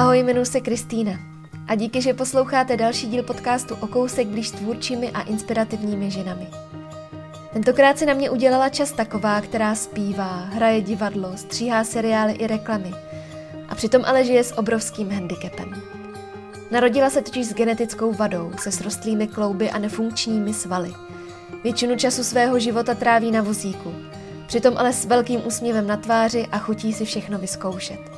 Ahoj, jmenuji se Kristýna a díky, že posloucháte další díl podcastu o kousek blíž tvůrčími a inspirativními ženami. Tentokrát si na mě udělala čas taková, která zpívá, hraje divadlo, stříhá seriály i reklamy a přitom ale žije s obrovským handicapem. Narodila se totiž s genetickou vadou, se srostlými klouby a nefunkčními svaly. Většinu času svého života tráví na vozíku, přitom ale s velkým úsměvem na tváři a chutí si všechno vyzkoušet.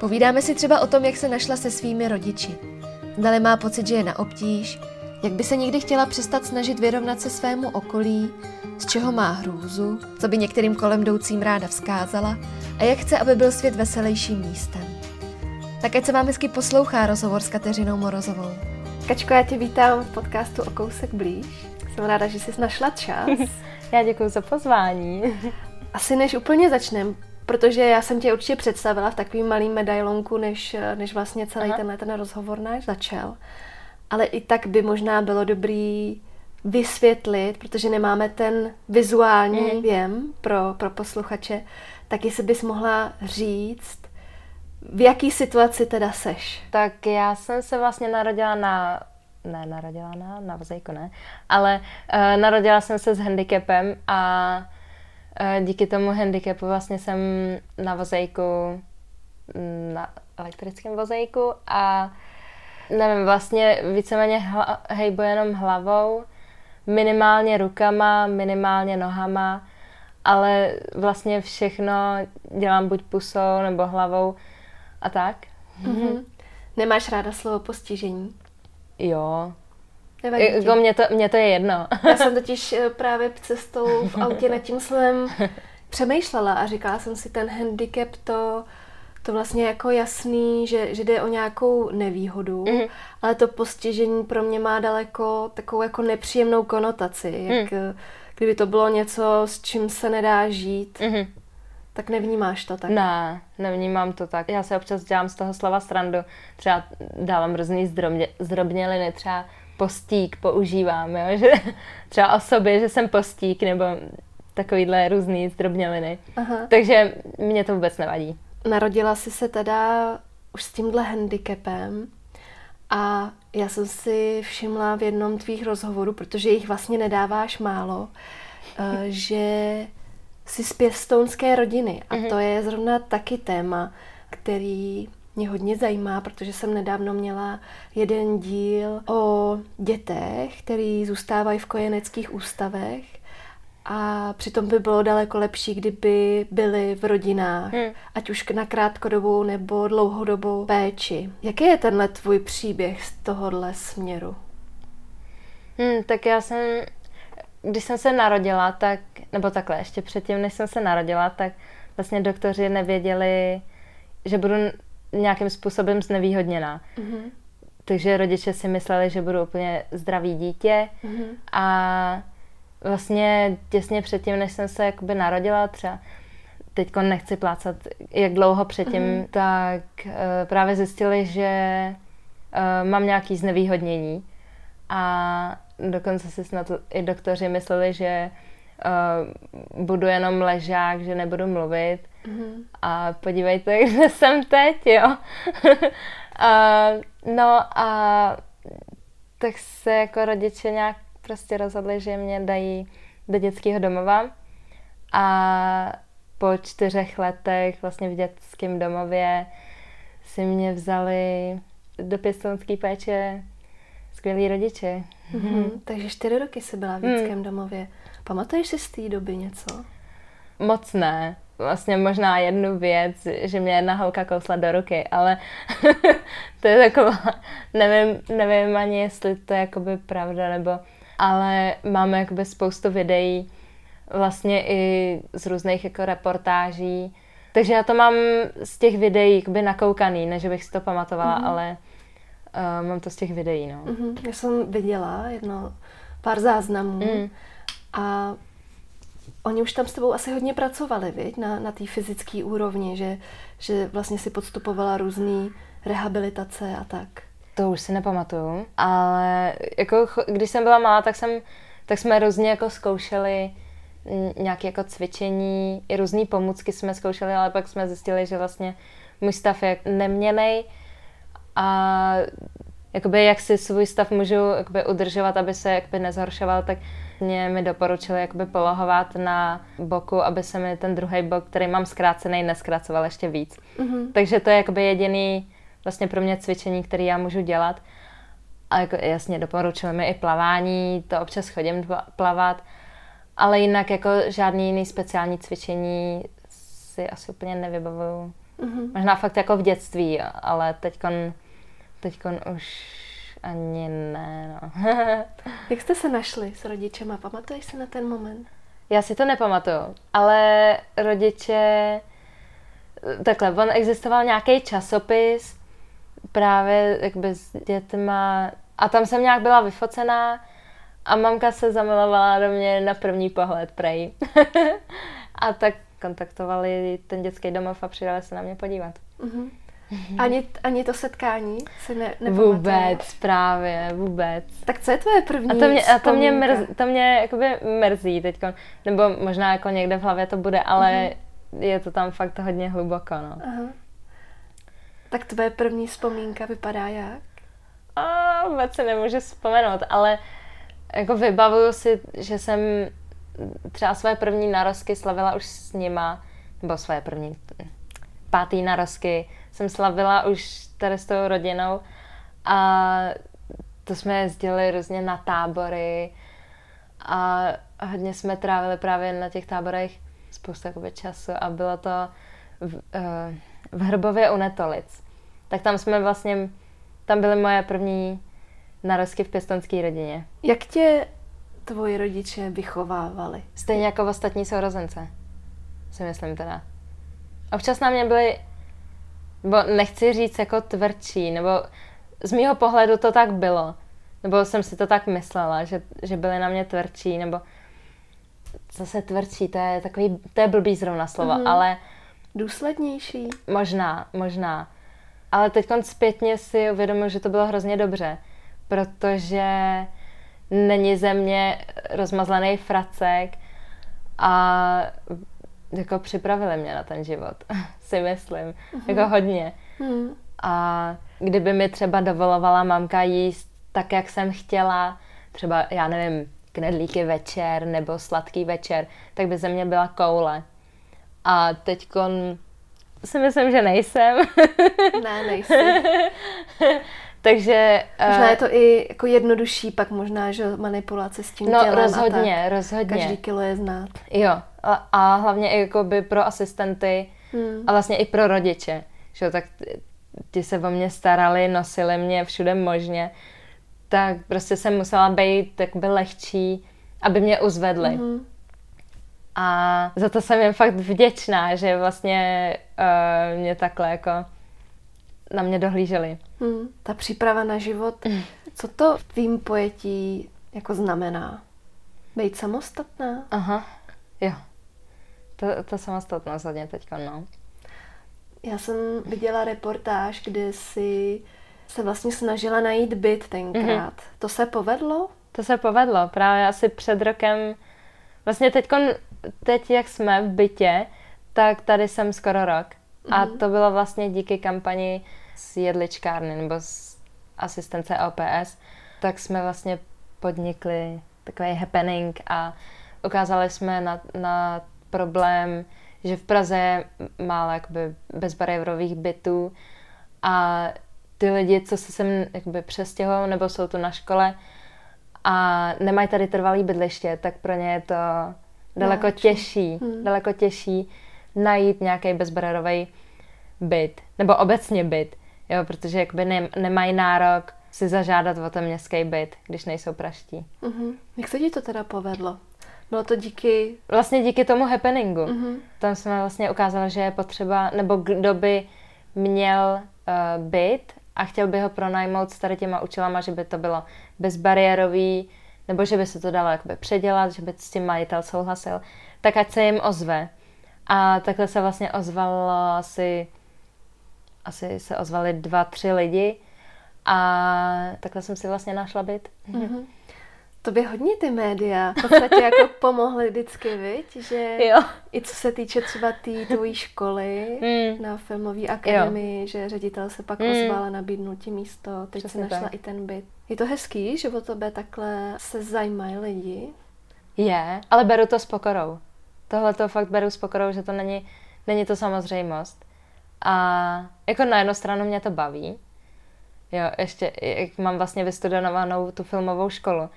Povídáme si třeba o tom, jak se našla se svými rodiči. Zdali má pocit, že je na obtíž, jak by se někdy chtěla přestat snažit vyrovnat se svému okolí, z čeho má hrůzu, co by některým kolem jdoucím ráda vzkázala a jak chce, aby byl svět veselějším místem. Tak ať se vám hezky poslouchá rozhovor s Kateřinou Morozovou. Kačko, já tě vítám v podcastu O kousek blíž. Jsem ráda, že jsi našla čas. já děkuji za pozvání. Asi než úplně začneme, protože já jsem tě určitě představila v takovým malým medailonku, než, než vlastně celý Aha. tenhle ten rozhovor náš začal. Ale i tak by možná bylo dobrý vysvětlit, protože nemáme ten vizuální mm. věm pro, pro posluchače, tak jestli bys mohla říct, v jaký situaci teda seš? Tak já jsem se vlastně narodila na ne, narodila na, na vozejku, ne, ale uh, narodila jsem se s handicapem a díky tomu handicapu vlastně jsem na vozejku, na elektrickém vozejku a nevím, vlastně víceméně hla, hejbu jenom hlavou, minimálně rukama, minimálně nohama, ale vlastně všechno dělám buď pusou nebo hlavou a tak. Mm-hmm. Nemáš ráda slovo postižení? Jo, Nevadí jako mě to, mě to je jedno. Já jsem totiž eh, právě cestou v autě nad tím slovem přemýšlela a říkala jsem si, ten handicap to, to vlastně jako jasný, že, že jde o nějakou nevýhodu, mm. ale to postižení pro mě má daleko takovou jako nepříjemnou konotaci, jak mm. kdyby to bylo něco, s čím se nedá žít. Mm. Tak nevnímáš to tak? Ne, nevnímám to tak. Já se občas dělám z toho slova srandu. Třeba dávám různý zdrobně, zdrobněliny, třeba postík používám, jo? že třeba o sobě, že jsem postík nebo takovýhle různý zdrobněliny. Aha. Takže mě to vůbec nevadí. Narodila jsi se teda už s tímhle handicapem a já jsem si všimla v jednom tvých rozhovorů, protože jich vlastně nedáváš málo, eh, že jsi z pěstounské rodiny a mhm. to je zrovna taky téma, který mě hodně zajímá, protože jsem nedávno měla jeden díl o dětech, který zůstávají v kojeneckých ústavech a přitom by bylo daleko lepší, kdyby byli v rodinách, hmm. ať už na krátkodobou nebo dlouhodobou péči. Jaký je tenhle tvůj příběh z tohohle směru? Hmm, tak já jsem, když jsem se narodila, tak, nebo takhle, ještě předtím, než jsem se narodila, tak vlastně doktoři nevěděli, že budu nějakým způsobem znevýhodněná. Mm-hmm. Takže rodiče si mysleli, že budu úplně zdravý dítě mm-hmm. a vlastně těsně předtím, než jsem se jakoby narodila, třeba teď nechci plácat, jak dlouho předtím, mm-hmm. tak uh, právě zjistili, že uh, mám nějaký znevýhodnění a dokonce si snad i doktoři mysleli, že uh, budu jenom ležák, že nebudu mluvit Mm-hmm. A podívejte, kde jsem teď, jo. a, no a tak se jako rodiče nějak prostě rozhodli, že mě dají do dětského domova. A po čtyřech letech vlastně v dětském domově si mě vzali do pěstounské péče skvělí rodiče. Mm-hmm. Takže čtyři roky jsi byla v dětském mm. domově. Pamatuješ si z té doby něco? Moc ne vlastně možná jednu věc, že mě jedna holka kousla do ruky, ale to je taková, nevím, nevím ani, jestli to je jakoby pravda, nebo, ale máme jakoby spoustu videí vlastně i z různých jako reportáží, takže já to mám z těch videí jakoby nakoukaný, než bych si to pamatovala, mm-hmm. ale uh, mám to z těch videí, no. Mm-hmm. Já jsem viděla jedno pár záznamů mm. a Oni už tam s tebou asi hodně pracovali, viď? na, na té fyzické úrovni, že, že vlastně si podstupovala různé rehabilitace a tak. To už si nepamatuju, ale jako, když jsem byla malá, tak, jsem, tak jsme různě jako zkoušeli nějaké jako cvičení, i různé pomůcky jsme zkoušeli, ale pak jsme zjistili, že vlastně můj stav je neměnej, A jakoby jak si svůj stav můžu jakoby udržovat, aby se jakoby nezhoršoval, tak mě mi doporučili jakoby polohovat na boku, aby se mi ten druhý bok, který mám zkrácený, neskracoval ještě víc. Mm-hmm. Takže to je jakoby jediný vlastně pro mě cvičení, které já můžu dělat. A jako jasně doporučili mi i plavání, to občas chodím plavat, ale jinak jako žádný jiný speciální cvičení si asi úplně nevybavuju. Mm-hmm. Možná fakt jako v dětství, ale teďkon, teďkon už ani ne, no. Jak jste se našli s rodičema? Pamatuješ si na ten moment? Já si to nepamatuju, ale rodiče... Takhle, on existoval nějaký časopis právě jakby s dětma a tam jsem nějak byla vyfocená a mamka se zamilovala do mě na první pohled, prej. a tak kontaktovali ten dětský domov a přidali se na mě podívat. Uh-huh. Ani, ani to setkání se ne, Vůbec, právě, vůbec. Tak co je tvoje první A to mě, a to mě, mrz, to mě jakoby mrzí teď, nebo možná jako někde v hlavě to bude, ale uh-huh. je to tam fakt hodně hluboko, no. Uh-huh. Tak tvoje první vzpomínka vypadá jak? A vůbec se nemůžu vzpomenout, ale jako vybavuju si, že jsem třeba své první narozky slavila už s nima, nebo své první pátý narozky jsem slavila už tady s tou rodinou a to jsme jezdili různě na tábory a hodně jsme trávili právě na těch táborech spoustu jakoby času a bylo to v, uh, v Hrbově u Netolic. Tak tam jsme vlastně, tam byly moje první narozky v pěstonské rodině. Jak tě tvoji rodiče vychovávali? Stejně jako v ostatní sourozence, si myslím teda. Občas na mě byli nebo nechci říct jako tvrdší, nebo z mýho pohledu to tak bylo. Nebo jsem si to tak myslela, že, že byly na mě tvrdší, nebo zase tvrdší, to je takový, to je blbý zrovna slova, mm-hmm. ale... Důslednější? Možná, možná. Ale teď zpětně si uvědomuji, že to bylo hrozně dobře, protože není ze mě rozmazlený fracek a jako připravili mě na ten život, si myslím. Uh-huh. Jako hodně. Uh-huh. A kdyby mi třeba dovolovala mamka jíst tak, jak jsem chtěla, třeba, já nevím, knedlíky večer nebo sladký večer, tak by ze mě byla koule. A teď si myslím, že nejsem. ne, nejsem. Takže... Možná uh, je to i jako jednodušší, pak možná, že manipulace s tím no, tělem rozhodně, a tak. rozhodně. Každý kilo je znát. Jo, a, a hlavně i jakoby pro asistenty hmm. a vlastně i pro rodiče, že tak ti se o mě starali, nosili mě všude možně, tak prostě jsem musela být jakoby lehčí, aby mě uzvedli. Mm-hmm. A za to jsem jim fakt vděčná, že vlastně uh, mě takhle jako na mě dohlíželi. Hmm, ta příprava na život, mm. co to v tvým pojetí jako znamená? Být samostatná? Aha, jo. To, to samostatnost hodně teďka, no. Já jsem viděla reportáž, kde si se vlastně snažila najít byt tenkrát. Mm-hmm. To se povedlo? To se povedlo. Právě asi před rokem, vlastně teď, teď jak jsme v bytě, tak tady jsem skoro rok. Mm-hmm. A mhm. to bylo vlastně díky kampani z jedličkárny nebo z asistence LPS, tak jsme vlastně podnikli takový happening a ukázali jsme na, na problém, že v Praze je málo jakoby bezbariérových bytů a ty lidi, co se sem jakoby přestěhují nebo jsou tu na škole a nemají tady trvalý bydliště, tak pro ně je to daleko Náčný. těžší, hmm. daleko těžší najít nějaký bezbariérový byt, nebo obecně byt, jo, protože jakoby ne, nemají nárok si zažádat o ten městský byt, když nejsou praští. Uh-huh. Jak se ti to teda povedlo? Bylo to díky... Vlastně díky tomu happeningu. Uh-huh. Tam jsme vlastně ukázali, že je potřeba, nebo kdo by měl uh, byt a chtěl by ho pronajmout s tady těma učilama, že by to bylo bezbariérový, nebo že by se to dalo jakoby předělat, že by s tím majitel souhlasil, tak ať se jim ozve. A takhle se vlastně ozvalo asi, asi se ozvali dva, tři lidi a takhle jsem si vlastně našla byt. Mm-hmm. To by hodně ty média v podstatě jako pomohly vždycky, viď? Že Jo. i co se týče třeba té tý tvojí školy Mm. na filmové akademii, že ředitel se pak Mm. ozval a nabídnul ti místo, teď Přesně si našla tak. i ten byt. Je to hezký, že o tebe takhle se zajímají lidi. Je, ale beru to s pokorou. Tohle to fakt beru s pokorou, že to není, není to samozřejmost. A jako na jednu stranu mě to baví. Jo, ještě, jak mám vlastně vystudovanou tu filmovou školu,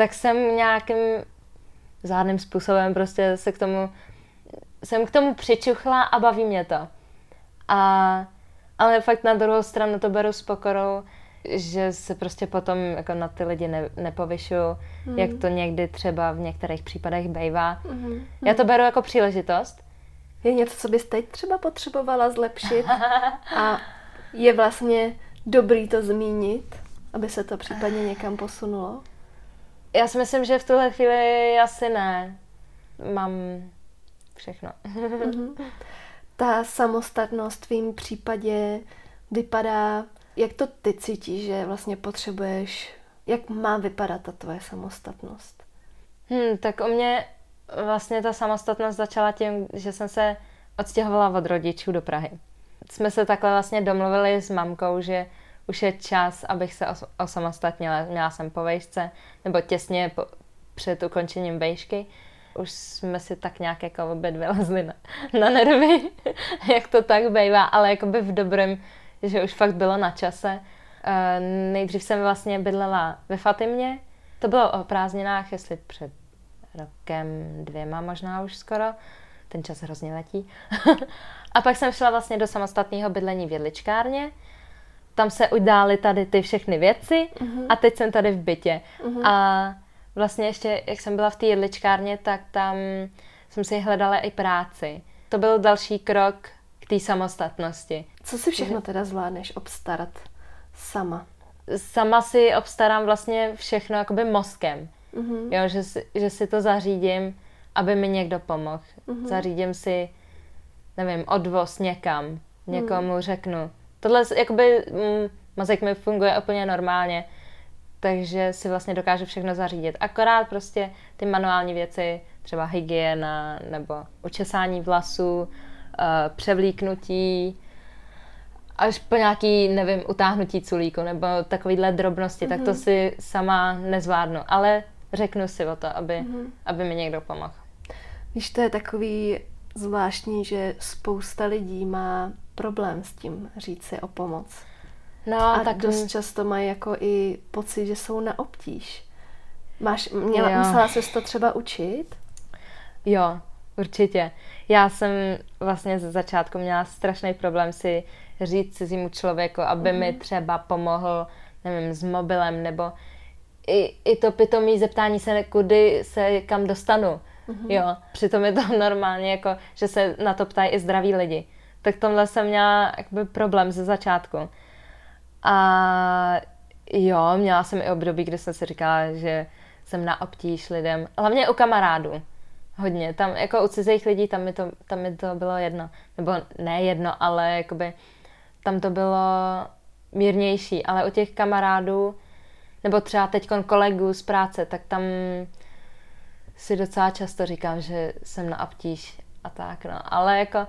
tak jsem nějakým zádným způsobem prostě se k tomu, jsem k tomu přičuchla a baví mě to. A, ale fakt na druhou stranu to beru s pokorou, že se prostě potom jako na ty lidi ne, nepovyšuju, Hmm. jak to někdy třeba v některých případech bývá. Mhm. Já to beru jako příležitost. Je něco, co bys teď třeba potřebovala zlepšit a je vlastně dobrý to zmínit, aby se to případně někam posunulo? Já si myslím, že v tuhle chvíli asi ne. Mám všechno. Mhm. Ta samostatnost v tvým případě vypadá, jak to ty cítíš, že vlastně potřebuješ, jak má vypadat ta tvoje samostatnost? Hmm, tak u mě vlastně ta samostatnost začala tím, že jsem se odstěhovala od rodičů do Prahy. Jsme se takhle vlastně domluvili s mamkou, že už je čas, abych se os- osamostatnila. Měla jsem po vejšce, nebo těsně po, před ukončením vejšky. Už jsme si tak nějak jako obě dvě lezli na, na nervy, jak to tak bývá, ale jakoby v dobrém, že už fakt bylo na čase. Uh, nejdřív jsem vlastně bydlela ve Fatimě, to bylo o prázdninách, jestli před rokem, dvěma možná už skoro. Ten čas hrozně letí. a pak jsem šla vlastně do samostatného bydlení v jedličkárně. Tam se udály tady ty všechny věci a teď jsem tady v bytě. A vlastně ještě, jak jsem byla v té jedličkárně, tak tam jsem si hledala i práci. To byl další krok k té samostatnosti. Co si všechno teda zvládneš obstarat sama? Sama si obstarám vlastně všechno jakoby mozkem. Mhm. Jo, že si, že si to zařídím, aby mi někdo pomohl. Mhm. Zařídím si, nevím, odvoz někam, někomu řeknu. Tohle jakoby mm, mozek mi funguje úplně normálně, takže si vlastně dokážu všechno zařídit. Akorát prostě ty manuální věci, třeba hygiena nebo učesání vlasů, uh, převlíknutí, až po nějaký, nevím, utáhnutí culíku nebo takovýhle drobnosti, tak to si sama nezvládnu. Ale řeknu si o to, aby, aby mi někdo pomohl. Víš, to je takový zvláštní, že spousta lidí má problém s tím říct si o pomoc. No, A tak dost často mají jako i pocit, že jsou na obtíž. Máš, měla, Jo. musela ses to třeba učit? Jo, určitě. Já jsem vlastně ze začátku měla strašný problém si říct cizímu člověku, aby mi třeba pomohl, nevím, s mobilem, nebo i, i to pitomý zeptání se, kudy se kam dostanu. Jo, přitom je to normálně jako, že se na to ptají i zdraví lidi. Tak tomhle jsem měla jakby problém ze začátku. A jo, měla jsem i období, kdy jsem si říkala, že jsem na obtíž lidem, hlavně u kamarádů. Hodně. Tam jako u cizích lidí, tam mi to, tam mi to bylo jedno. Nebo ne jedno, ale jakoby tam to bylo mírnější. Ale u těch kamarádů, nebo třeba teď kolegů z práce, tak tam si docela často říkám, že jsem na obtíž a tak, no. Ale jako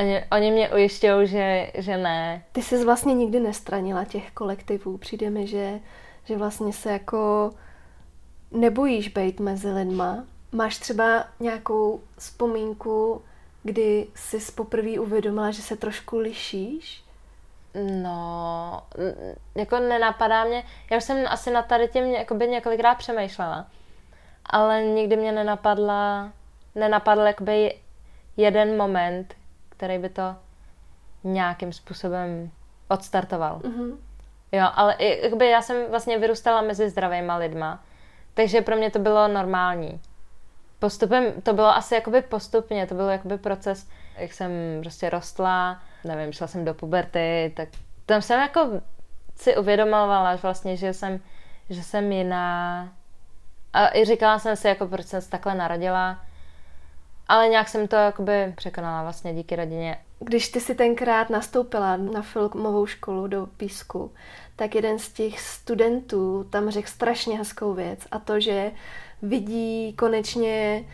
oni, oni mě ujišťují, že, že ne. Ty jsi vlastně nikdy nestranila těch kolektivů. Přijde mi, že, že vlastně se jako nebojíš být mezi lidma. Máš třeba nějakou vzpomínku, kdy jsi poprvé uvědomila, že se trošku lišíš? No, jako nenapadá mě, já už jsem asi na tady tím jakoby několikrát přemýšlela, ale nikdy mě nenapadla, nenapadl jakoby jeden moment, který by to nějakým způsobem odstartoval. Mhm. Jo, ale jakoby já jsem vlastně vyrůstala mezi zdravýma lidma, takže pro mě to bylo normální. Postupem, to bylo asi jakoby postupně, to byl jakoby proces, jak jsem prostě rostla, nevím, šla jsem do puberty, tak tam jsem jako si uvědomovala vlastně, že jsem, že jsem jiná. A i říkala jsem si, jako proč jsem se takhle narodila. ale nějak jsem to jakoby překonala vlastně díky rodině. Když ty si tenkrát nastoupila na filmovou školu do Písku, tak jeden z těch studentů tam řekl strašně hezkou věc a to, že vidí konečně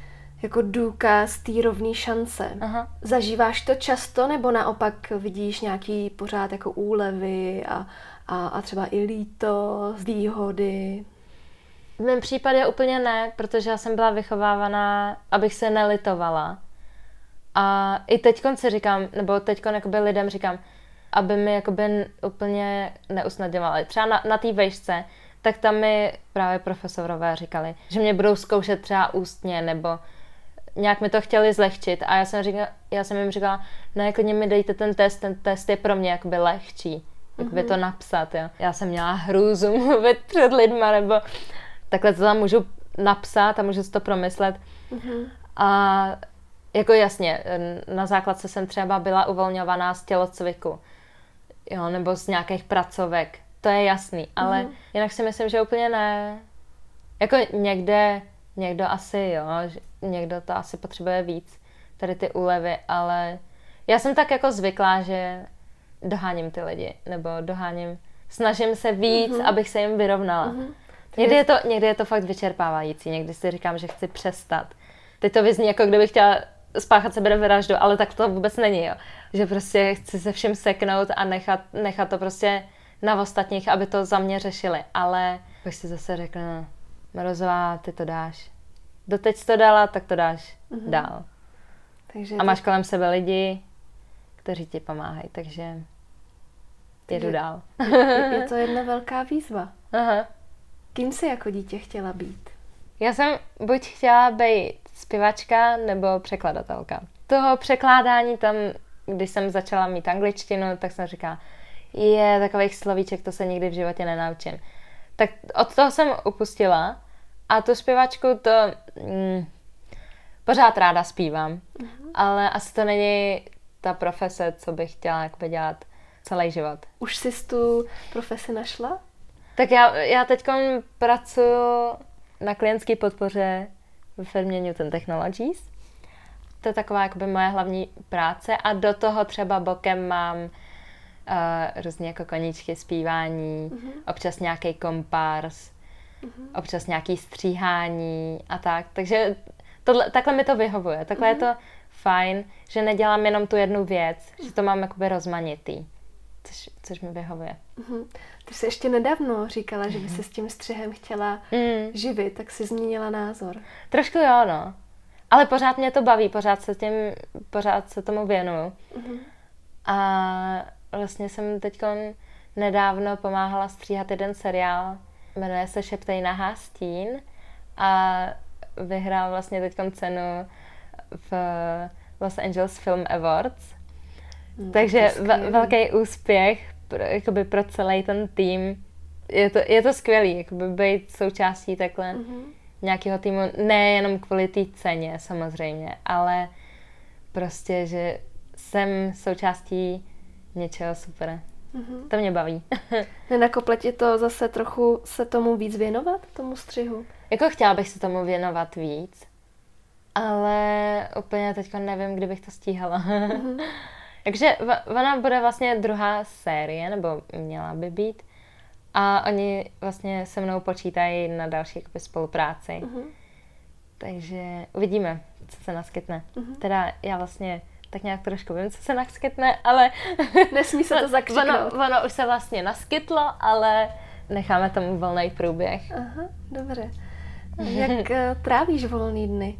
jako důkaz té rovné šance. Aha. Zažíváš to často, nebo naopak vidíš nějaký pořád jako úlevy a, a, a třeba i líto, výhody? V mém případě úplně ne, protože já jsem byla vychovávaná, abych se nelitovala. A i teď si říkám, nebo teď lidem říkám, aby mi jakoby úplně neusnadňovali. Třeba na, na té vejšce, tak tam mi právě profesorové říkali, že mě budou zkoušet třeba ústně, nebo nějak mi to chtěli zlehčit. A já jsem, říkala, já jsem jim říkala, ne, klidně mi dejte ten test, ten test je pro mě jakoby lehčí. Jakoby mm-hmm. to napsat, jo. Já jsem měla hrůzu mluvit před lidma, nebo takhle to tam můžu napsat a můžu si to promyslet. Mm-hmm. A jako jasně, na základce jsem třeba byla uvolňovaná z tělocviku, jo, nebo z nějakých pracovek, to je jasný, ale mm-hmm. jinak si myslím, že úplně ne. Jako někde, někdo asi, jo, někdo to asi potřebuje víc, tady ty úlevy, ale já jsem tak jako zvyklá, že doháním ty lidi, nebo doháním, snažím se víc, mm-hmm. abych se jim vyrovnala. Mm-hmm. Někdy je, to, někdy je to fakt vyčerpávající, někdy si říkám, že chci přestat. Teď to vyzní, jako kdybych chtěla spáchat sebevraždu, ale tak to vůbec není, jo. Že prostě chci se všem seknout a nechat, nechat to prostě na ostatních, aby to za mě řešili. Ale bych si zase řekla, Marozová, ty to dáš. Doteď to dala, tak to dáš mm-hmm. dál. Takže a máš ty... kolem sebe lidi, kteří ti pomáhají, takže jedu takže dál. je, je to jedna velká výzva. Aha. Kým jsi jako dítě chtěla být? Já jsem buď chtěla být zpěvačka nebo překladatelka. Toho překládání tam, když jsem začala mít angličtinu, tak jsem říkala, je takových slovíček, to se nikdy v životě nenaučím. Tak od toho jsem upustila a tu zpěvačku to mm, pořád ráda zpívám, uh-huh. ale asi to není ta profese, co bych chtěla jakoby dělat celý život. Už jsi tu profesi našla? Tak já, já teď pracuji na klientské podpoře ve firmě Newton Technologies. To je taková jakoby moje hlavní práce a do toho třeba bokem mám uh, různě jako koníčky, zpívání, uh-huh. občas nějaký kompars, uh-huh. občas nějaký stříhání a tak. Takže tohle, takhle mi to vyhovuje. Takhle uh-huh. je to fajn, že nedělám jenom tu jednu věc, že to mám jakoby rozmanitý, což, což mi vyhovuje. Uh-huh. Ty jsi ještě nedávno říkala, že by se s tím střihem chtěla mm. živit, tak si změnila názor. Trošku jo, no. Ale pořád mě to baví, pořád se tím, pořád se tomu věnuju. Mm-hmm. A vlastně jsem teď nedávno pomáhala stříhat jeden seriál, jmenuje se Šeptej na hástín a vyhrál vlastně teď cenu v Los Angeles Film Awards. Mm, Takže velký úspěch pro, jakoby pro celý ten tým. Je to, je to skvělý, jakoby být součástí takhle mm-hmm. nějakého týmu, nejenom kvůli té ceně samozřejmě, ale prostě, že jsem součástí něčeho super. Mm-hmm. To mě baví. Nenakople ti to zase trochu se tomu víc věnovat, tomu střihu? Jako chtěla bych se tomu věnovat víc, ale úplně teď nevím, kdybych to stíhala. Mm-hmm. Takže ona bude vlastně druhá série, nebo měla by být. A oni vlastně se mnou počítají na další jakoby, spolupráci. Uh-huh. Takže uvidíme, co se naskytne. Uh-huh. Teda já vlastně tak nějak trošku vím, co se naskytne, ale... Nesmí se to zakřiknout. Ono, ono už se vlastně naskytlo, ale necháme tomu volný průběh. Aha, dobře. Jak eh, trávíš volný dny?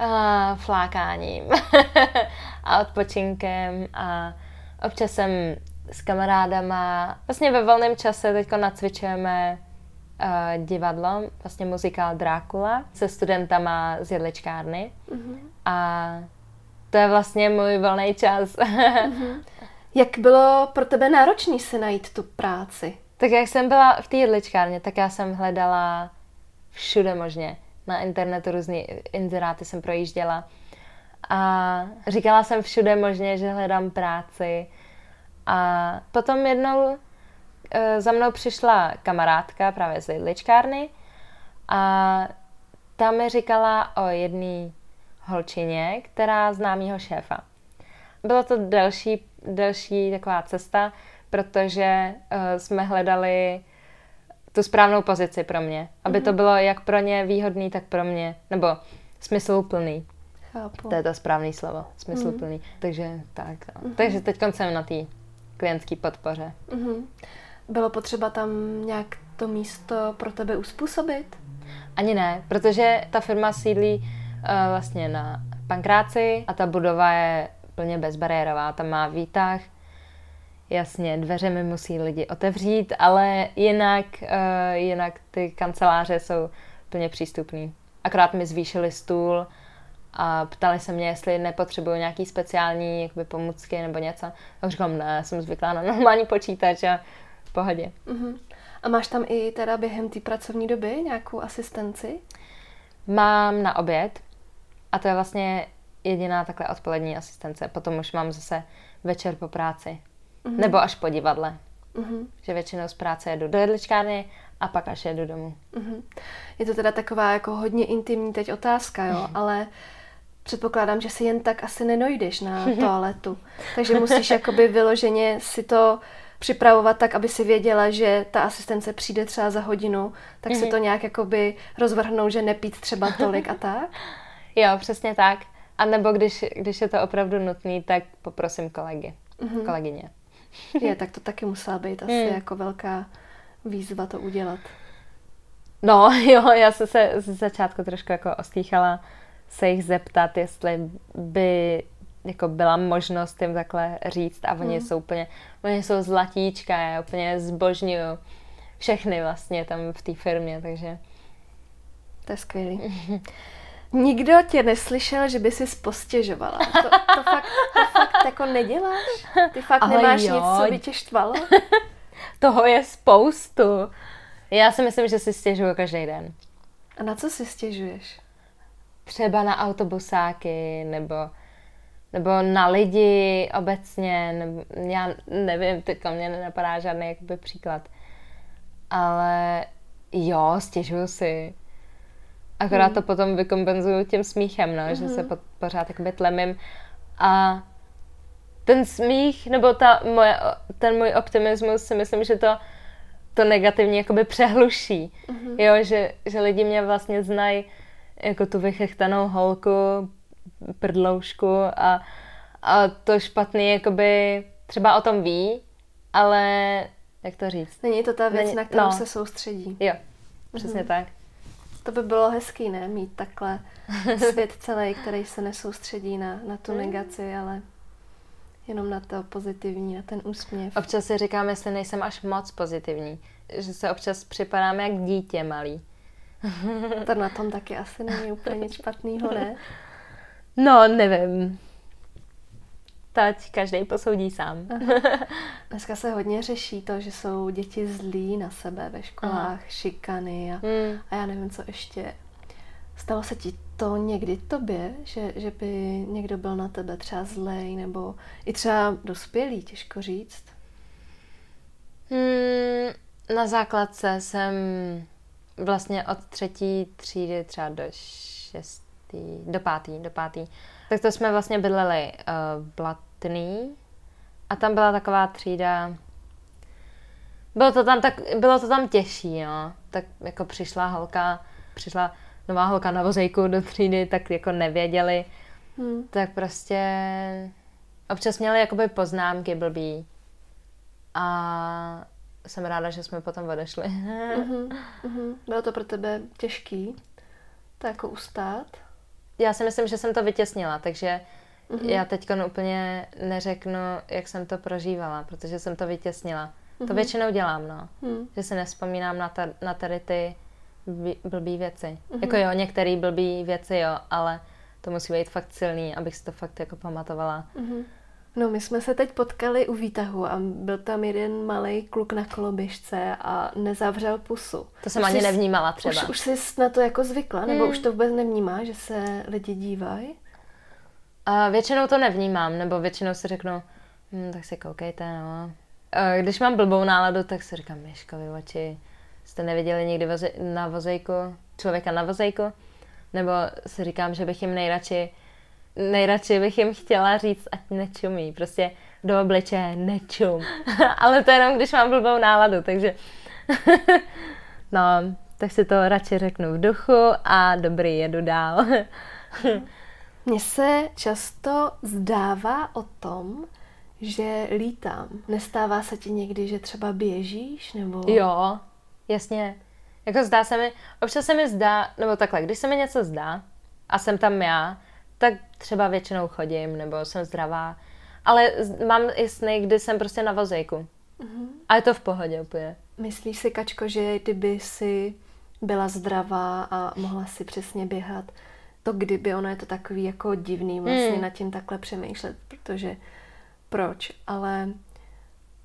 A flákáním a odpočinkem a občas jsem s kamarádama. Vlastně ve volném čase teď nacvičujeme uh, divadlo, vlastně muzikál Drákula se studentama z jedličkárny. Uh-huh. A to je vlastně můj volný čas. uh-huh. Jak bylo pro tebe náročné se najít tu práci? Tak jak jsem byla v té jedličkárně, tak já jsem hledala všude možně na internetu různé inzeráty jsem projížděla. A říkala jsem všude možně, že hledám práci. A potom jednou e, za mnou přišla kamarádka právě z lidličkárny a ta mi říkala o jedné holčině, která zná mýho šéfa. Bylo to delší, delší taková cesta, protože uh, jsme hledali tu správnou pozici pro mě, aby mm-hmm. to mhm. bylo jak pro ně výhodný, tak pro mě, nebo smysluplný. Chápu. To je to správné slovo, smysluplný. Mm-hmm. Takže tak. No. Mm-hmm. Takže teď jsem na té klientské podpoře. Mm-hmm. Bylo potřeba tam nějak to místo pro tebe uspůsobit? Ani ne, protože ta firma sídlí uh, vlastně na Pankráci a ta budova je plně bezbariérová. Tam má výtah, jasně, dveře mi musí lidi otevřít, ale jinak, uh, jinak ty kanceláře jsou plně přístupný. Akorát mi zvýšili stůl a ptali se mě, jestli nepotřebuju nějaký speciální jakoby, pomůcky nebo něco. A říkám, ne, jsem zvyklá na normální počítač a v pohodě. Uh-huh. A máš tam i teda během té pracovní doby nějakou asistenci? Mám na oběd a to je vlastně jediná takhle odpolední asistence. Potom už mám zase večer po práci. Uh-huh. Nebo až po divadle. Uh-huh. Že většinou z práce jedu do jedličkárny a pak až jedu domů. Uh-huh. Je to teda taková jako hodně intimní teď otázka, jo, ale předpokládám, že si jen tak asi nenojdeš na toaletu. Takže musíš jakoby vyloženě si to připravovat tak, aby si věděla, že ta asistence přijde třeba za hodinu, tak mm-hmm. si mhm. to nějak jakoby rozvrhnou, že nepít třeba tolik a tak? Jo, přesně tak. A nebo když, když je to opravdu nutný, tak poprosím kolegy, mm-hmm. kolegyně. Je, tak to taky musela být asi mm. jako velká výzva to udělat. No, jo, já jsem se z začátku trošku jako ostýchala se jich zeptat, jestli by jako byla možnost jim takhle říct a oni hmm. jsou úplně, oni jsou zlatíčka, já úplně zbožňuju všechny vlastně tam v té firmě, takže... To je skvělý. Nikdo tě neslyšel, že by si postěžovala. To, to, fakt, to fakt jako neděláš? Ty fakt Ale nemáš jo. nic, co by tě štvalo? Toho je spoustu. Já si myslím, že si stěžuju každý den. A na co si stěžuješ? Třeba na autobusáky, nebo nebo na lidi obecně, nebo já nevím, teďka mě nenapadá žádný jakoby příklad. Ale jo, stěžuju si. Akorát hmm. to potom vykompenzuju tím smíchem, no, hmm. že se po, pořád jakoby tlemím. A ten smích, nebo ta moje, ten můj optimismus si myslím, že to, to negativně jakoby přehluší. hmm Jo, že, že lidi mě vlastně znají jako tu vychechtanou holku, prdloušku a, a to špatný jakoby třeba o tom ví, ale jak to říct? Není to ta věc, Není, na kterou no. se soustředí. Jo, přesně mm-hmm. tak. To by bylo hezký, ne? Mít takhle svět celý, který se nesoustředí na, na tu mm. negaci, ale jenom na to pozitivní, na ten úsměv. Občas si říkám, jestli nejsem až moc pozitivní. Že se občas připadám jak dítě malý. to na tom taky asi není úplně špatného, ne? No, nevím. Teď každý posoudí sám. Dneska se hodně řeší to, že jsou děti zlí na sebe ve školách, Aha. šikany a, hmm. a já nevím, co ještě. Stalo se ti to někdy tobě, že, že by někdo byl na tebe třeba zlej, nebo i třeba dospělý, těžko říct? Hmm, na základce jsem vlastně od třetí třídy třeba do šest pátý, do pátý, do pátý. Tak to jsme vlastně bydleli uh, v Blatný a tam byla taková třída, bylo to tam, tak, bylo to tam těžší, no. Tak jako přišla holka, přišla nová holka na vozejku do třídy, tak jako nevěděli. Hmm. Tak prostě občas měli jakoby poznámky blbý. A jsem ráda, že jsme potom odešli. uh-huh. Bylo to pro tebe těžký to jako ustát? já si myslím, že jsem to vytěsnila, takže mm-hmm. já teď úplně neřeknu, jak jsem to prožívala, protože jsem to vytěsnila. Mm-hmm. To většinou dělám, no. Mm. Že si nespomínám na, ta, na tady ty blbý věci. Mm-hmm. Jako jo, některé blbý věci, jo, ale to musí být fakt silný, abych si to fakt jako pamatovala. Mm-hmm. No, my jsme se teď potkali u výtahu a byl tam jeden malý kluk na koloběžce a nezavřel pusu. To jsem už ani jsi, nevnímala třeba. Už, už jsi na to jako zvykla, nebo hmm. už to vůbec nevnímá, že se lidi dívají? A většinou to nevnímám, nebo většinou si řeknu, hm, tak si koukejte, no. A když mám blbou náladu, tak si říkám, Miškovi oči, jste neviděli někdy voze- na vozejku, člověka na vozejku? Nebo si říkám, že bych jim nejradši, nejradši bych jim chtěla říct, ať nečumí. Prostě do obličeje nečum. Ale to jenom, když mám blbou náladu, takže... no, tak si to radši řeknu v duchu a dobrý, jedu dál. Mně se často zdává o tom, že lítám. Nestává se ti někdy, že třeba běžíš? Nebo... Jo, jasně. Jako zdá se mi, občas se mi zdá, nebo takhle, když se mi něco zdá a jsem tam já, tak třeba většinou chodím, nebo jsem zdravá. Ale mám i sny, kdy jsem prostě na vozejku. Mm-hmm. A je to v pohodě úplně. Myslíš si, Kačko, že kdyby si byla zdravá a mohla si přesně běhat, to kdyby, ono je to takový jako divný vlastně mm. nad tím takhle přemýšlet, protože proč, ale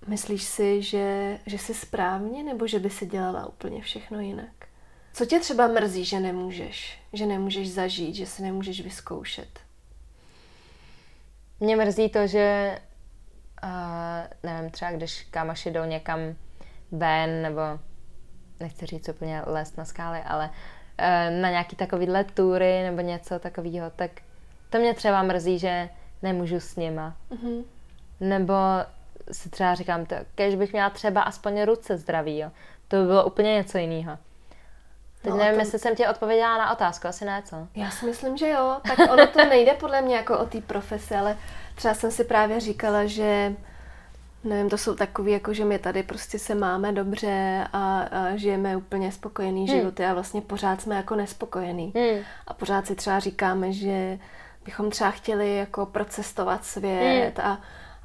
myslíš si, že, že jsi správně, nebo že by si dělala úplně všechno jinak? Co tě třeba mrzí, že nemůžeš? Že nemůžeš zažít, že se nemůžeš vyzkoušet? Mě mrzí to, že uh, nevím, třeba když kámoši jdou někam ven, nebo nechci říct úplně les na skály, ale na nějaký takovýhle tury nebo něco takového, tak to mě třeba mrzí, že nemůžu s nima. Mm-hmm. Nebo si třeba říkám, to, když bych měla třeba aspoň ruce zdraví, jo. To by bylo úplně něco jiného. Teď no, nevím, tom... jestli jsem tě odpověděla na otázku, asi ne, co? Já si myslím, že jo. Tak ono to nejde podle mě jako o té profesi, ale třeba jsem si právě říkala, že nevím, to jsou takový, jako že my tady prostě se máme dobře a, a žijeme úplně spokojený hmm. životy a vlastně pořád jsme jako nespokojení. Hmm. A pořád si třeba říkáme, že bychom třeba chtěli jako procestovat svět hmm. a,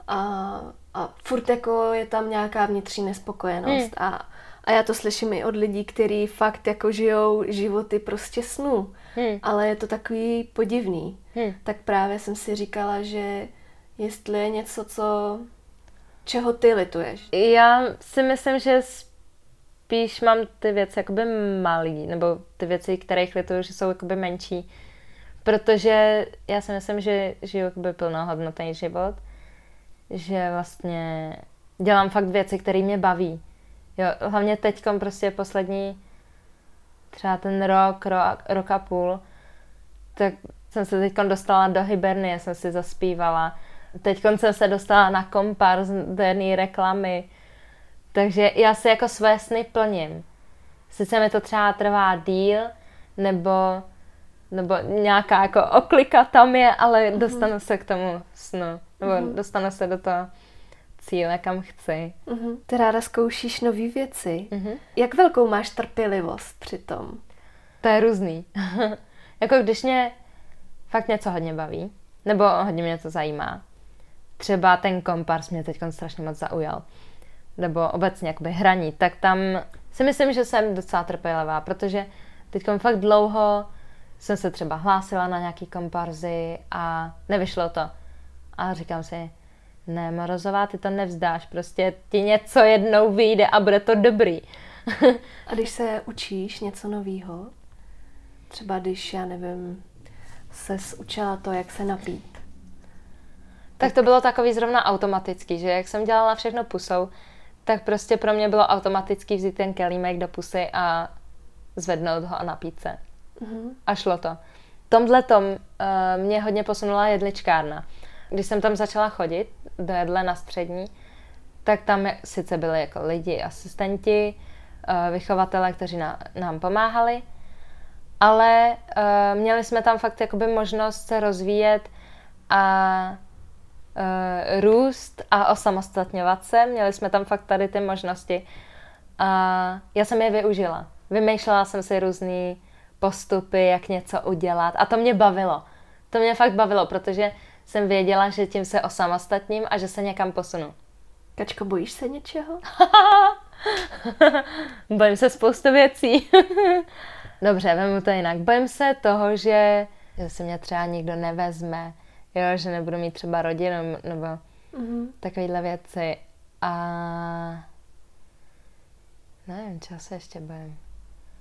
a, a furt jako je tam nějaká vnitřní nespokojenost hmm. a a já to slyším i od lidí, kteří fakt jako žijou životy prostě snů. Hmm. Ale je to takový podivný. Hmm. Tak právě jsem si říkala, že jestli je něco, co čeho ty lituješ. Já si myslím, že spíš mám ty věci jakoby malý, nebo ty věci, které lituju, že jsou jakoby menší. Protože já si myslím, že žiju jakoby plnohodnotný život. Že vlastně dělám fakt věci, které mě baví. Jo, hlavně teď prostě poslední třeba ten rok, rok, rok a půl, tak jsem se teď dostala do Hibernie, jsem si zaspívala. Teď jsem se dostala na kompars do jedné reklamy. Takže já si jako své sny plním. Sice mi to třeba trvá díl, nebo, nebo nějaká jako oklika tam je, ale mm-hmm. dostanu se k tomu snu. Nebo mm-hmm. dostanu se do toho cíle, kam chci. Uh-huh. Ty ráda zkoušíš nové věci. Uh-huh. Jak velkou máš trpělivost při tom? To je různý. jako když mě fakt něco hodně baví, nebo hodně mě to zajímá. Třeba ten kompars mě teď strašně moc zaujal. Nebo obecně jakoby hraní, tak tam si myslím, že jsem docela trpělivá, protože teď fakt dlouho jsem se třeba hlásila na nějaký komparzy a nevyšlo to. A říkám si, ne, Morozová, ty to nevzdáš, prostě ti něco jednou vyjde a bude to dobrý. a když se učíš něco nového, třeba když, já nevím, se učila to, jak se napít, tak to bylo takový zrovna automatický, že jak jsem dělala všechno pusou, tak prostě pro mě bylo automaticky vzít ten kelímek do pusy a zvednout ho a napít se. Mm-hmm. A šlo to. Tomhle tom uh, mě hodně posunula jedličkárna. Když jsem tam začala chodit do jedle na střední, tak tam sice byli jako lidi, asistenti, uh, vychovatele, kteří na, nám pomáhali, ale uh, měli jsme tam fakt jakoby možnost se rozvíjet a uh, růst a osamostatňovat se. Měli jsme tam fakt tady ty možnosti. A já jsem je využila. Vymýšlela jsem si různé postupy, jak něco udělat a to mě bavilo. To mě fakt bavilo, protože jsem věděla, že tím se osamostatním a že se někam posunu. Kačko, bojíš se něčeho? Bojím se spoustu věcí. Dobře, vemu to jinak. Bojím se toho, že, že si mě třeba nikdo nevezme, jo, že nebudu mít třeba rodinu nebo mm-hmm. takovéhle věci. A nevím, čeho se ještě bojím.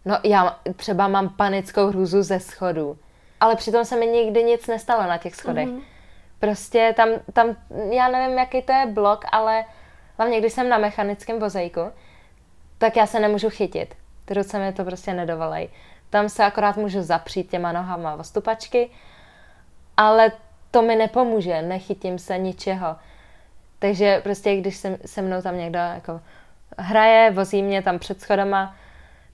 No já třeba mám panickou hrůzu ze schodů. Ale přitom se mi nikdy nic nestalo na těch schodech. Mm-hmm. Prostě tam, tam, já nevím, jaký to je blok, ale hlavně když jsem na mechanickém vozejku, tak já se nemůžu chytit. Ty ruce mi to prostě nedovolej. Tam se akorát můžu zapřít těma nohama o stupačky, ale to mi nepomůže, nechytím se ničeho. Takže prostě, když se, se mnou tam někdo jako hraje, vozí mě tam před schodama,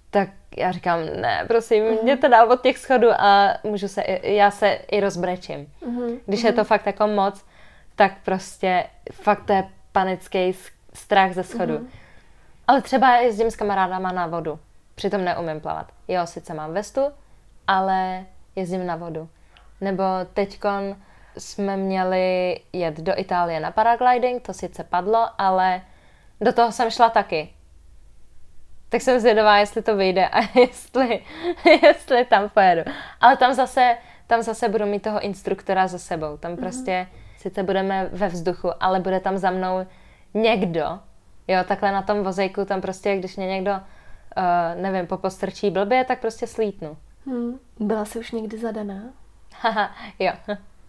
tak já říkám, ne, prosím, uh-huh. mě to dál od těch schodů a můžu se, já se i rozbrečím. Uh-huh. Když uh-huh. je to fakt jako moc, tak prostě fakt to je panický strach ze schodu. Uh-huh. Ale třeba jezdím s kamarádama na vodu. Přitom neumím plavat. Jo, sice mám vestu, ale jezdím na vodu. Nebo teďkon jsme měli jet do Itálie na paragliding, to sice padlo, ale do toho jsem šla taky. Tak jsem zvědavá, jestli to vyjde a jestli, jestli tam pojedu. Ale tam zase, tam zase budu mít toho instruktora za sebou. Tam mhm. prostě mm-hmm. sice budeme ve vzduchu, ale bude tam za mnou někdo. Jo, takhle na tom vozejku, tam prostě, když mě někdo, uh, nevím, popostrčí blbě, tak prostě slítnu. Hmm. Byla jsi už někdy zadaná? Haha, jo.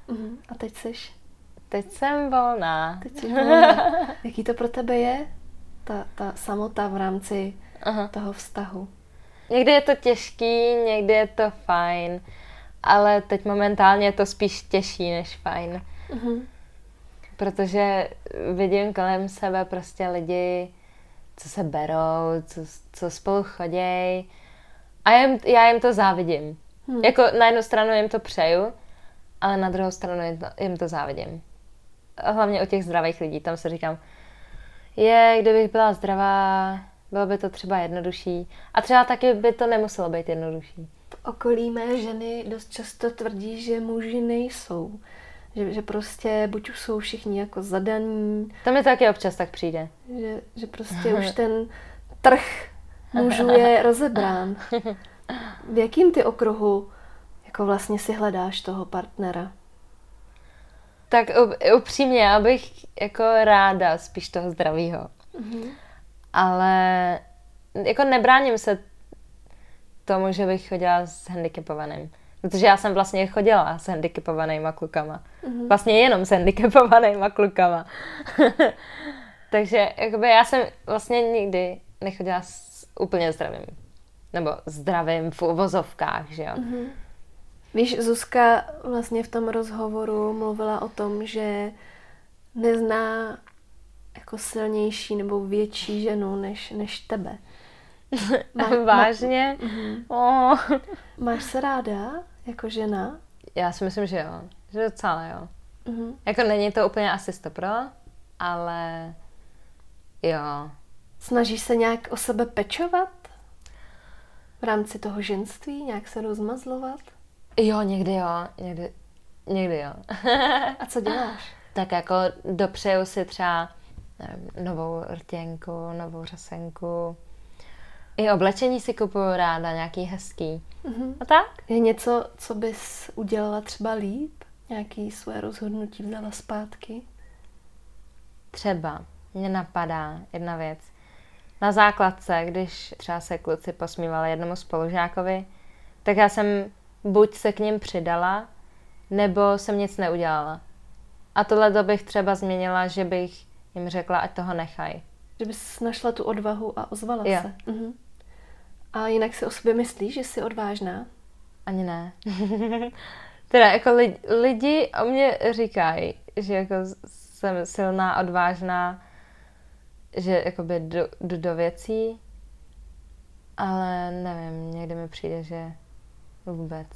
Uh-huh. A teď jsi? Teď jsem volná. Teď jsi volná. Jaký to pro tebe je? Ta, ta samota v rámci uh-huh. toho vztahu. Někdy je to těžký, někdy je to fajn, ale teď momentálně je to spíš těžší než fajn. Uh-huh. Protože vidím kolem sebe prostě lidi, co se berou, co, co spolu chodějí a jim, já jim to závidím. Hmm. Jako na jednu stranu jim to přeju, ale na druhou stranu jim to, jim to závidím. A hlavně o těch zdravých lidí, tam se říkám, je, kdybych byla zdravá, bylo by to třeba jednodušší. A třeba taky by to nemuselo být jednodušší. V okolí mé ženy dost často tvrdí, že muži nejsou. Že, že prostě buď už jsou všichni jako zadaní. To mi taky občas tak přijde. Že, že prostě už ten trh mužů je rozebrán. V jakým ty okruhu jako vlastně si hledáš toho partnera? Tak upřímně, abych jako ráda spíš toho zdravého. Mm-hmm. Ale jako nebráním se tomu, že bych chodila s handicapovaným. Protože já jsem vlastně chodila s handicapovanýma klukama. Mm-hmm. Vlastně jenom s handicapovanýma klukama. Takže jakoby já jsem vlastně nikdy nechodila s úplně zdravým. Nebo zdravým v uvozovkách, že jo. Mm-hmm. Víš, Zuzka vlastně v tom rozhovoru mluvila o tom, že nezná jako silnější nebo větší ženu než, než tebe. Má, Vážně? Má, uh-huh. oh. Máš se ráda jako žena? Já si myslím, že jo. Že docela jo. Uh-huh. Jako není to úplně asi stopro, ale jo. Snažíš se nějak o sebe pečovat? V rámci toho ženství? Nějak se rozmazlovat? Jo, někdy jo. Někdy, někdy jo. A co děláš? tak jako dopřeju si třeba nevím, novou rtěnku, novou řasenku. I oblečení si kupuju ráda, nějaký hezký. Mm-hmm. A tak? Je něco, co bys udělala třeba líp? Nějaký své rozhodnutí vzala zpátky? Třeba. Mě napadá jedna věc. Na základce, když třeba se kluci posmívali jednomu spolužákovi, tak já jsem buď se k ním přidala, nebo jsem nic neudělala. A tohle bych třeba změnila, že bych jim řekla, ať toho nechají. Že bys našla tu odvahu a ozvala jo. se. Uh-huh. A jinak si o sobě myslíš, že jsi odvážná? Ani ne. teda jako lidi, lidi o mě říkají, že jako jsem silná, odvážná, že jakoby jdu, jdu do věcí, ale nevím, někdy mi přijde, že vůbec.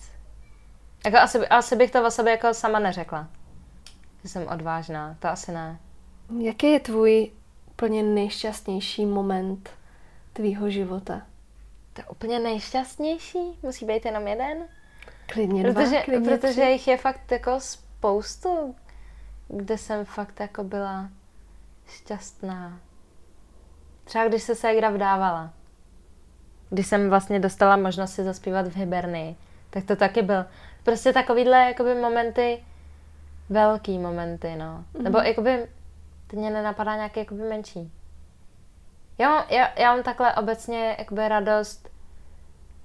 Jako asi, asi bych to o sobě jako sama neřekla že jsem odvážná. To asi ne. Jaký je tvůj úplně nejšťastnější moment tvýho života? To je úplně nejšťastnější? Musí být jenom jeden? Klidně dva, protože, klidně protože tři. jich je fakt jako spoustu, kde jsem fakt jako byla šťastná. Třeba když se ségra vdávala. Když jsem vlastně dostala možnost si zaspívat v Hibernii, tak to taky byl. Prostě takovýhle jakoby momenty, velký momenty, no. Mm-hmm. Nebo jakoby, teď mě nenapadá nějaký jakoby menší. Já, já, já mám takhle obecně jakoby radost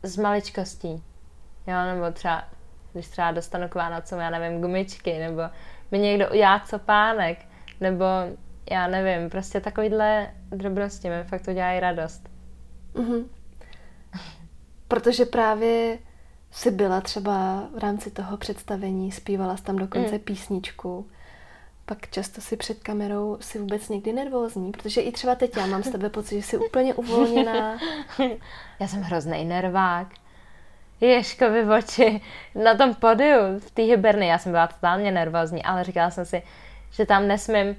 z maličkostí. Jo, nebo třeba, když třeba dostanu k Vánocům, já nevím, gumičky, nebo mi někdo udělá copánek, nebo já nevím, prostě takovýhle drobnosti mi fakt udělají radost. Mm-hmm. Protože právě jsi byla třeba v rámci toho představení, zpívala jsi tam dokonce mm. písničku, pak často si před kamerou si vůbec někdy nervózní, protože i třeba teď já mám z tebe pocit, že jsi úplně uvolněná. Já jsem hrozný nervák. Ježkovi v oči. Na tom podiu v té hyberny, já jsem byla totálně nervózní, ale říkala jsem si, že tam nesmím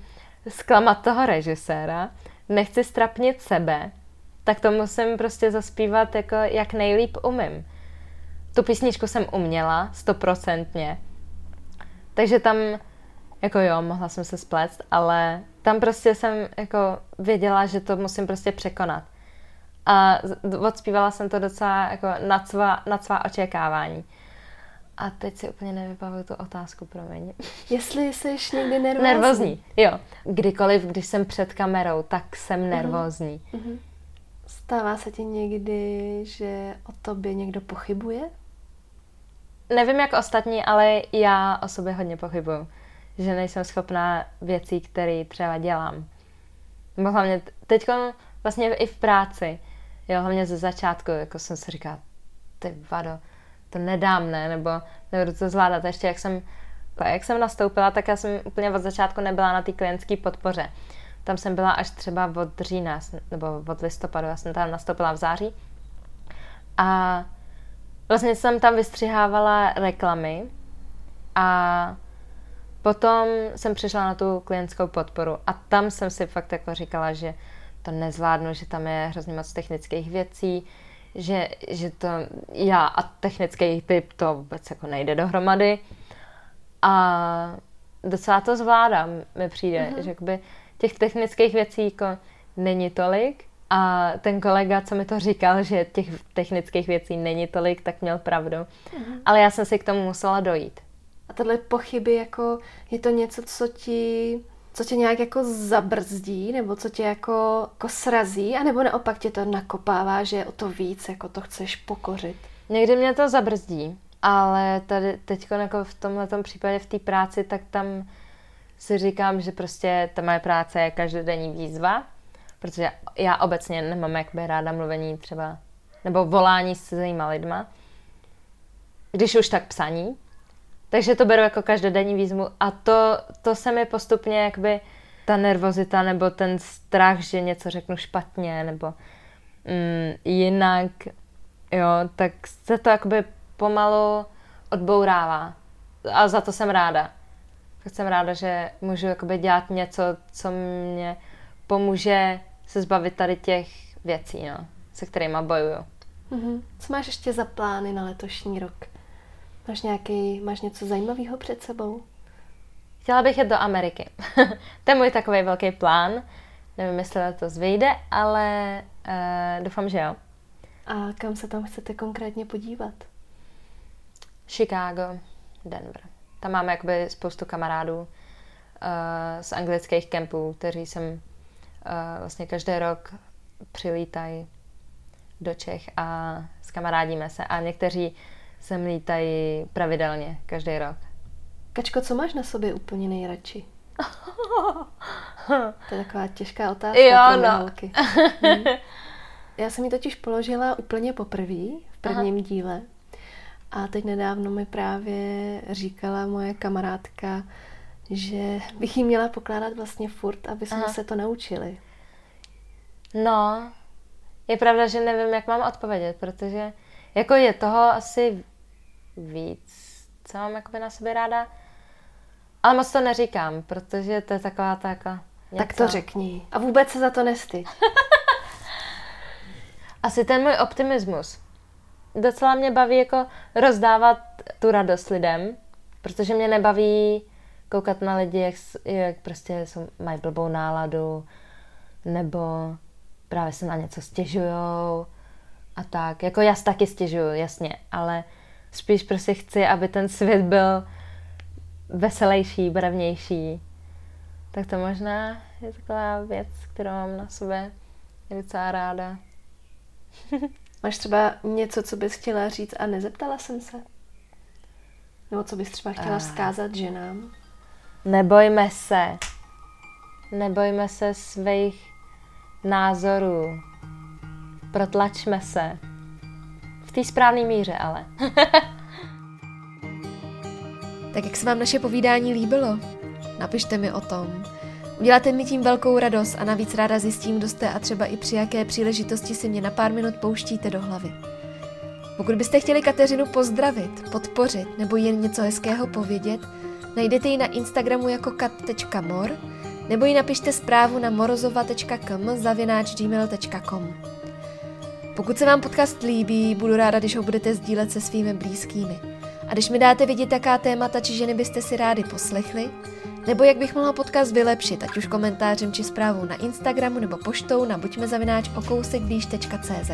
zklamat toho režiséra, nechci strapnit sebe, tak to musím prostě zaspívat jako jak nejlíp umím. Tu písničku jsem uměla, stoprocentně. Takže tam, jako jo, mohla jsem se spléct, ale tam prostě jsem jako věděla, že to musím prostě překonat. A odspívala jsem to docela jako nad svá, nad svá očekávání. A teď si úplně nevybavuju tu otázku, promiň. Jestli jsi někdy nervózní. Nervózní, jo. Kdykoliv, když jsem před kamerou, tak jsem mhm. nervózní. Uh-huh. Stává se ti někdy, že o tobě někdo pochybuje? Nevím jak ostatní, ale já o sobě hodně pochybuju. Že nejsem schopná věcí, které třeba dělám. Nebo hlavně teď vlastně i v práci. Jo, hlavně ze začátku, jako jsem si říkala, ty vado, to nedám, ne, nebo nebudu to zvládat. ještě jak jsem, jak jsem nastoupila, tak já jsem úplně od začátku nebyla na té klientské podpoře. Tam jsem byla až třeba od října, nebo od listopadu, já jsem tam nastoupila v září. A vlastně jsem tam vystřihávala reklamy a potom jsem přišla na tu klientskou podporu a tam jsem si fakt jako říkala, že to nezvládnu, že tam je hrozně moc technických věcí, že, že to já a technický typ to vůbec jako nejde dohromady. A docela to zvládám, mi přijde, mm-hmm. že jakoby těch technických věcí jako není tolik a ten kolega, co mi to říkal, že těch technických věcí není tolik, tak měl pravdu. Mm-hmm. Ale já jsem si k tomu musela dojít. A tohle pochyby, jako je to něco, co ti co tě nějak jako zabrzdí, nebo co tě jako, jako srazí, anebo naopak tě to nakopává, že o to víc, jako to chceš pokořit? Někdy mě to zabrzdí, ale tady teď jako v tomhle případě v té práci, tak tam si říkám, že prostě ta moje práce je každodenní výzva, protože já obecně nemám jakoby ráda mluvení třeba, nebo volání s cizíma lidma, když už tak psaní, takže to beru jako každodenní výzvu a to, to se mi postupně jakby ta nervozita nebo ten strach, že něco řeknu špatně nebo mm, jinak, jo, tak se to jakoby pomalu odbourává. A za to jsem ráda. Jsem ráda, že můžu jakoby dělat něco, co mě pomůže se zbavit tady těch věcí, no, se kterými bojuju. Mm-hmm. Co máš ještě za plány na letošní rok? Máš nějaký, máš něco zajímavého před sebou? Chtěla bych jet do Ameriky. to je můj takový velký plán. Nevím, jestli to zvyjde, ale uh, doufám, že jo. A kam se tam chcete konkrétně podívat? Chicago, Denver. Tam máme jakoby spoustu kamarádů uh, z anglických kempů, kteří sem uh, vlastně každý rok přilítají do Čech a skamarádíme se. A někteří sem lítají pravidelně, každý rok. Kačko, co máš na sobě úplně nejradši? to je taková těžká otázka jo, pro no. holky. Hmm. Já jsem ji totiž položila úplně poprvé v prvním Aha. díle. A teď nedávno mi právě říkala moje kamarádka, že bych jí měla pokládat vlastně furt, aby jsme Aha. se to naučili. No, je pravda, že nevím, jak mám odpovědět, protože jako je toho asi víc, co mám jakoby na sobě ráda. Ale moc to neříkám, protože to je taková ta jako něco. Tak to řekni. A vůbec se za to nestyď. Asi ten můj optimismus. Docela mě baví jako rozdávat tu radost lidem, protože mě nebaví koukat na lidi, jak, jak prostě jsou, mají blbou náladu, nebo právě se na něco stěžujou a tak. Jako já se taky stěžuju, jasně, ale Spíš prostě chci, aby ten svět byl veselější, barevnější. Tak to možná je taková věc, kterou mám na sobě docela ráda. Máš třeba něco, co bys chtěla říct a nezeptala jsem se? Nebo co bys třeba chtěla vzkázat ženám? Nebojme se. Nebojme se svých názorů. Protlačme se té správné míře, ale. tak jak se vám naše povídání líbilo? Napište mi o tom. Uděláte mi tím velkou radost a navíc ráda zjistím, kdo jste a třeba i při jaké příležitosti si mě na pár minut pouštíte do hlavy. Pokud byste chtěli Kateřinu pozdravit, podpořit nebo jen něco hezkého povědět, najdete ji na Instagramu jako kat.mor nebo ji napište zprávu na zavináč.gmail.com Pokud se vám podcast líbí, budu ráda, když ho budete sdílet se svými blízkými. A když mi dáte vidět, jaká témata či ženy byste si rádi poslechli, nebo jak bych mohla podcast vylepšit, ať už komentářem či zprávou na Instagramu nebo poštou na buďmezavináč.okousekblíž.cz.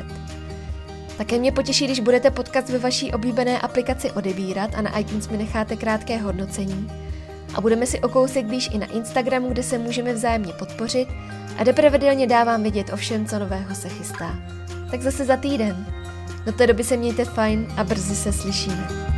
Také mě potěší, když budete podcast ve vaší oblíbené aplikaci odebírat a na iTunes mi necháte krátké hodnocení. A budeme si o kousek blíž i na Instagramu, kde se můžeme vzájemně podpořit a kde pravidelně dávám vidět o všem, co nového se chystá. Tak zase za týden. Do té doby se mějte fajn a brzy se slyšíme.